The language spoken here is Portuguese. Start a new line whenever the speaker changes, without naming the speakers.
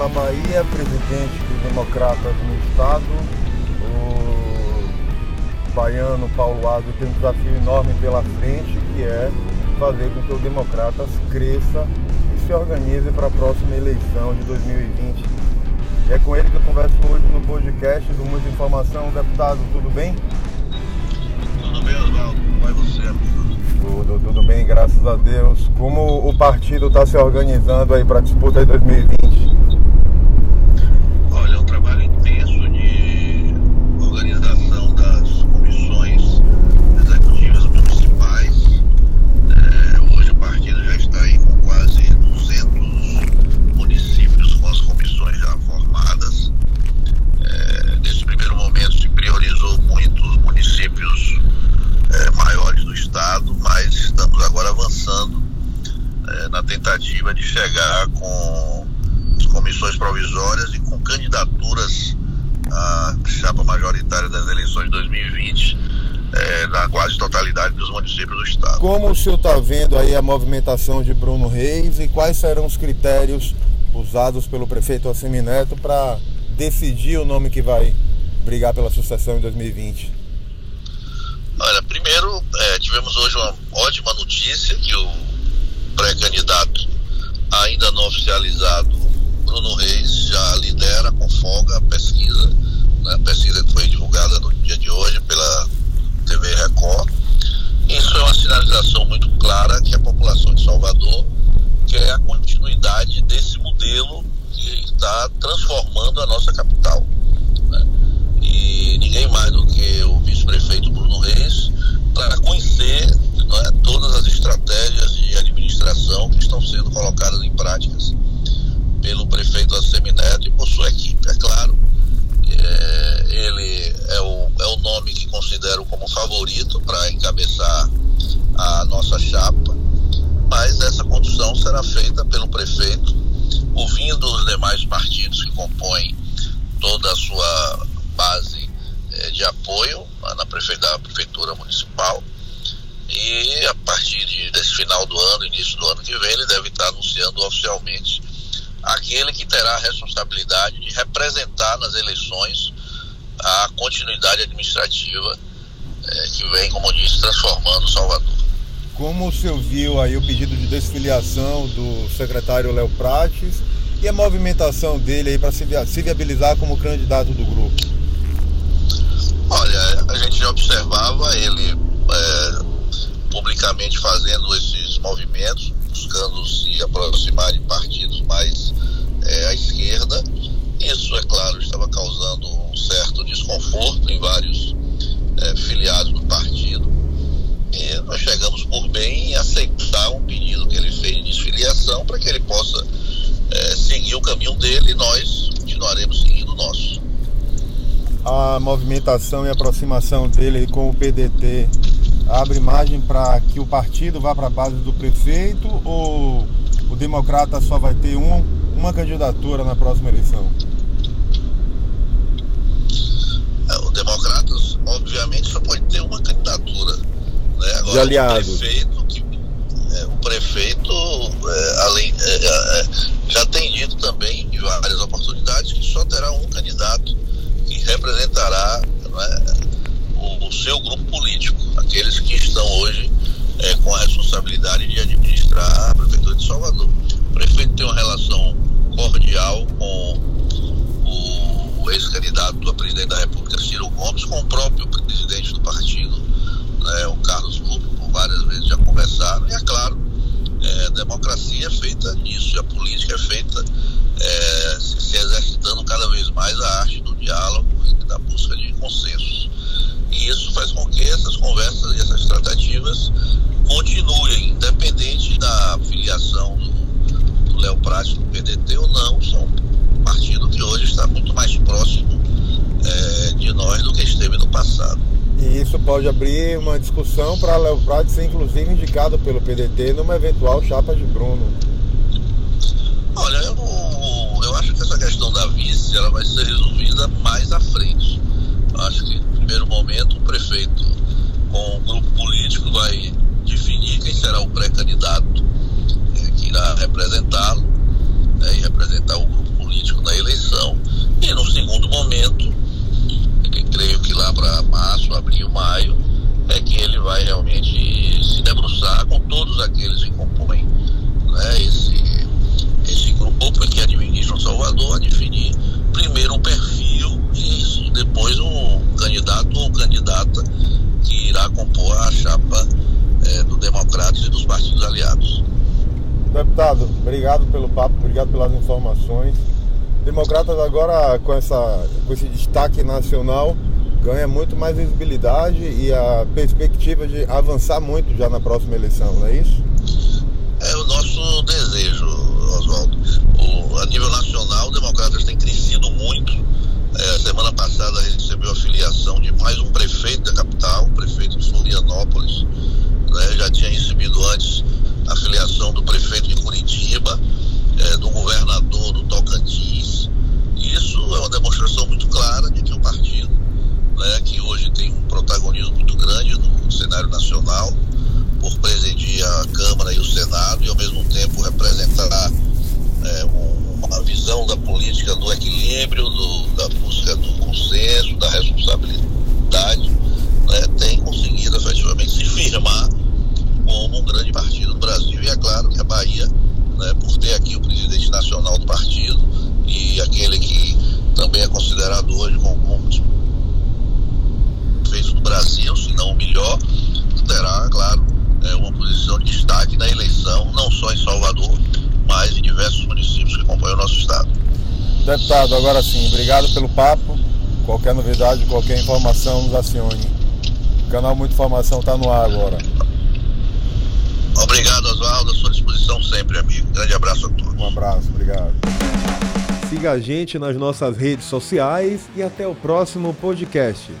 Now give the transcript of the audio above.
pela Bahia, presidente dos Democratas no Estado. O baiano Paulo Ado tem um desafio enorme pela frente, que é fazer com que o Democratas cresça e se organize para a próxima eleição de 2020. É com ele que eu converso hoje no podcast do Muita Informação. Deputado, tudo bem?
Tudo bem, Oswaldo. Como vai você, amigo?
Tudo, tudo bem, graças a Deus. Como o partido está se organizando aí para a disputa de 2020?
Olha, é um trabalho intenso de organização das comissões executivas municipais. É, hoje o partido já está aí com quase 200 municípios com as comissões já formadas. É, nesse primeiro momento se priorizou muito os municípios é, maiores do estado, mas estamos agora avançando é, na tentativa chegar com as comissões provisórias e com candidaturas à chapa majoritária das eleições de 2020 é, na quase totalidade dos municípios do estado.
Como o senhor está vendo aí a movimentação de Bruno Reis e quais serão os critérios usados pelo prefeito Assemineto para decidir o nome que vai brigar pela sucessão em 2020?
Olha, primeiro, é, tivemos hoje uma ótima notícia que o oficializado, Bruno Reis, já lidera com folga a pesquisa, né, a pesquisa que foi divulgada no dia de hoje pela TV Record. Isso é uma sinalização muito clara que a população de Salvador quer a continuidade desse modelo que está transformando a nossa capital. Né? E ninguém mais do que o vice-prefeito Bruno Reis para conhecer né, todas as estratégias de administração que estão sendo colocadas em práticas pelo prefeito Assemineto e por sua equipe. É claro, é, ele é o, é o nome que considero como favorito para encabeçar a nossa chapa, mas essa condução será feita pelo prefeito, ouvindo os demais partidos que compõem toda a sua base eh, de apoio na prefeitura, prefeitura municipal. E a partir de, desse final do ano, início do ano que vem, ele deve estar anunciando oficialmente aquele que terá a responsabilidade de representar nas eleições a continuidade administrativa eh, que vem, como eu disse, transformando Salvador.
Como o senhor viu aí o pedido de desfiliação do secretário Léo Prates e a movimentação dele aí para se, se viabilizar como candidato do grupo?
Olha, a gente já observava ele é, publicamente fazendo esses movimentos, buscando se aproximar de partidos mais é, à esquerda. Isso, é claro, estava causando um certo desconforto em vários é, filiados do partido. E nós chegamos por bem em aceitar um pedido que ele fez de desfiliação para que ele possa é, seguir o caminho dele e nós continuaremos seguindo o nosso.
A movimentação e aproximação dele com o PDT abre margem para que o partido vá para a base do prefeito ou o Democrata só vai ter um, uma candidatura na próxima eleição?
É, o Democratas, obviamente, só pode ter uma candidatura. Né?
De aliados.
O prefeito, que, é, o prefeito é, além, já tem dito também, em várias oportunidades, que só terá um candidato que representará o, o, seu grupo político, aqueles que estão hoje é, com a responsabilidade de administrar a Prefeitura de Salvador. O prefeito tem uma relação cordial com o, o ex-candidato a presidente da República, Ciro Gomes, com o próprio presidente do partido, né, o Carlos Lupo, por várias vezes já conversaram, e é claro, é, a democracia nisso, e a política é feita é, se, exercitando cada vez mais a arte do diálogo e da busca de consensos. E isso faz com que essas conversas e essas tratativas continuem, independente da filiação do, Léo Prates do PDT ou não, são um partido que hoje está muito mais próximo é, de nós do que esteve no passado.
E isso pode abrir uma discussão para Léo Prates ser inclusive indicado pelo PDT numa eventual chapa de Bruno.
Olha, eu, eu acho que essa questão da vice ela vai ser resolvida mais à frente. Acho que, no primeiro momento, o prefeito, com o grupo político, vai definir quem será o pré-candidato eh, que irá representá-lo né, e representar o grupo político na eleição. E, no segundo momento, que creio que lá para março, abril, maio, é que ele vai realmente se debruçar com todos aqueles que compõem né, esse Salvador a definir primeiro um perfil e depois um candidato ou candidata que irá compor a chapa é, do Democratas e dos partidos aliados.
Deputado, obrigado pelo papo, obrigado pelas informações. Democratas agora com, essa, com esse destaque nacional ganha muito mais visibilidade e a perspectiva de avançar muito já na próxima eleição, não é isso?
É o nosso desejo, Oswaldo. A nível nacional, o Democratas tem crescido muito. É, semana passada recebeu a filiação de mais um prefeito da capital, o prefeito de Florianópolis. Né? Já tinha recebido antes a filiação do prefeito de Curitiba, é, do governador do Tocantins. Isso é uma demonstração muito clara de que o partido né, que hoje tem um protagonismo muito grande no cenário nacional, por presidir a Câmara e o Senado e ao mesmo tempo representar é, uma visão da política do equilíbrio, do, da busca do consenso, da responsabilidade, né, tem conseguido efetivamente se firmar como um grande partido do Brasil. E é claro que a Bahia, né, por ter aqui o presidente nacional do partido e aquele que também é considerado hoje como um feito do Brasil, se não o melhor, terá, claro, é, uma posição de destaque na eleição, não só em Salvador, mas em diversos municípios que compõem o nosso estado.
Deputado, agora sim, obrigado pelo papo. Qualquer novidade, qualquer informação, nos acione. O canal Muita Informação está no ar agora.
Obrigado, Oswaldo. À sua disposição sempre, amigo. Grande abraço a todos.
Um abraço, obrigado. Siga a gente nas nossas redes sociais e até o próximo podcast.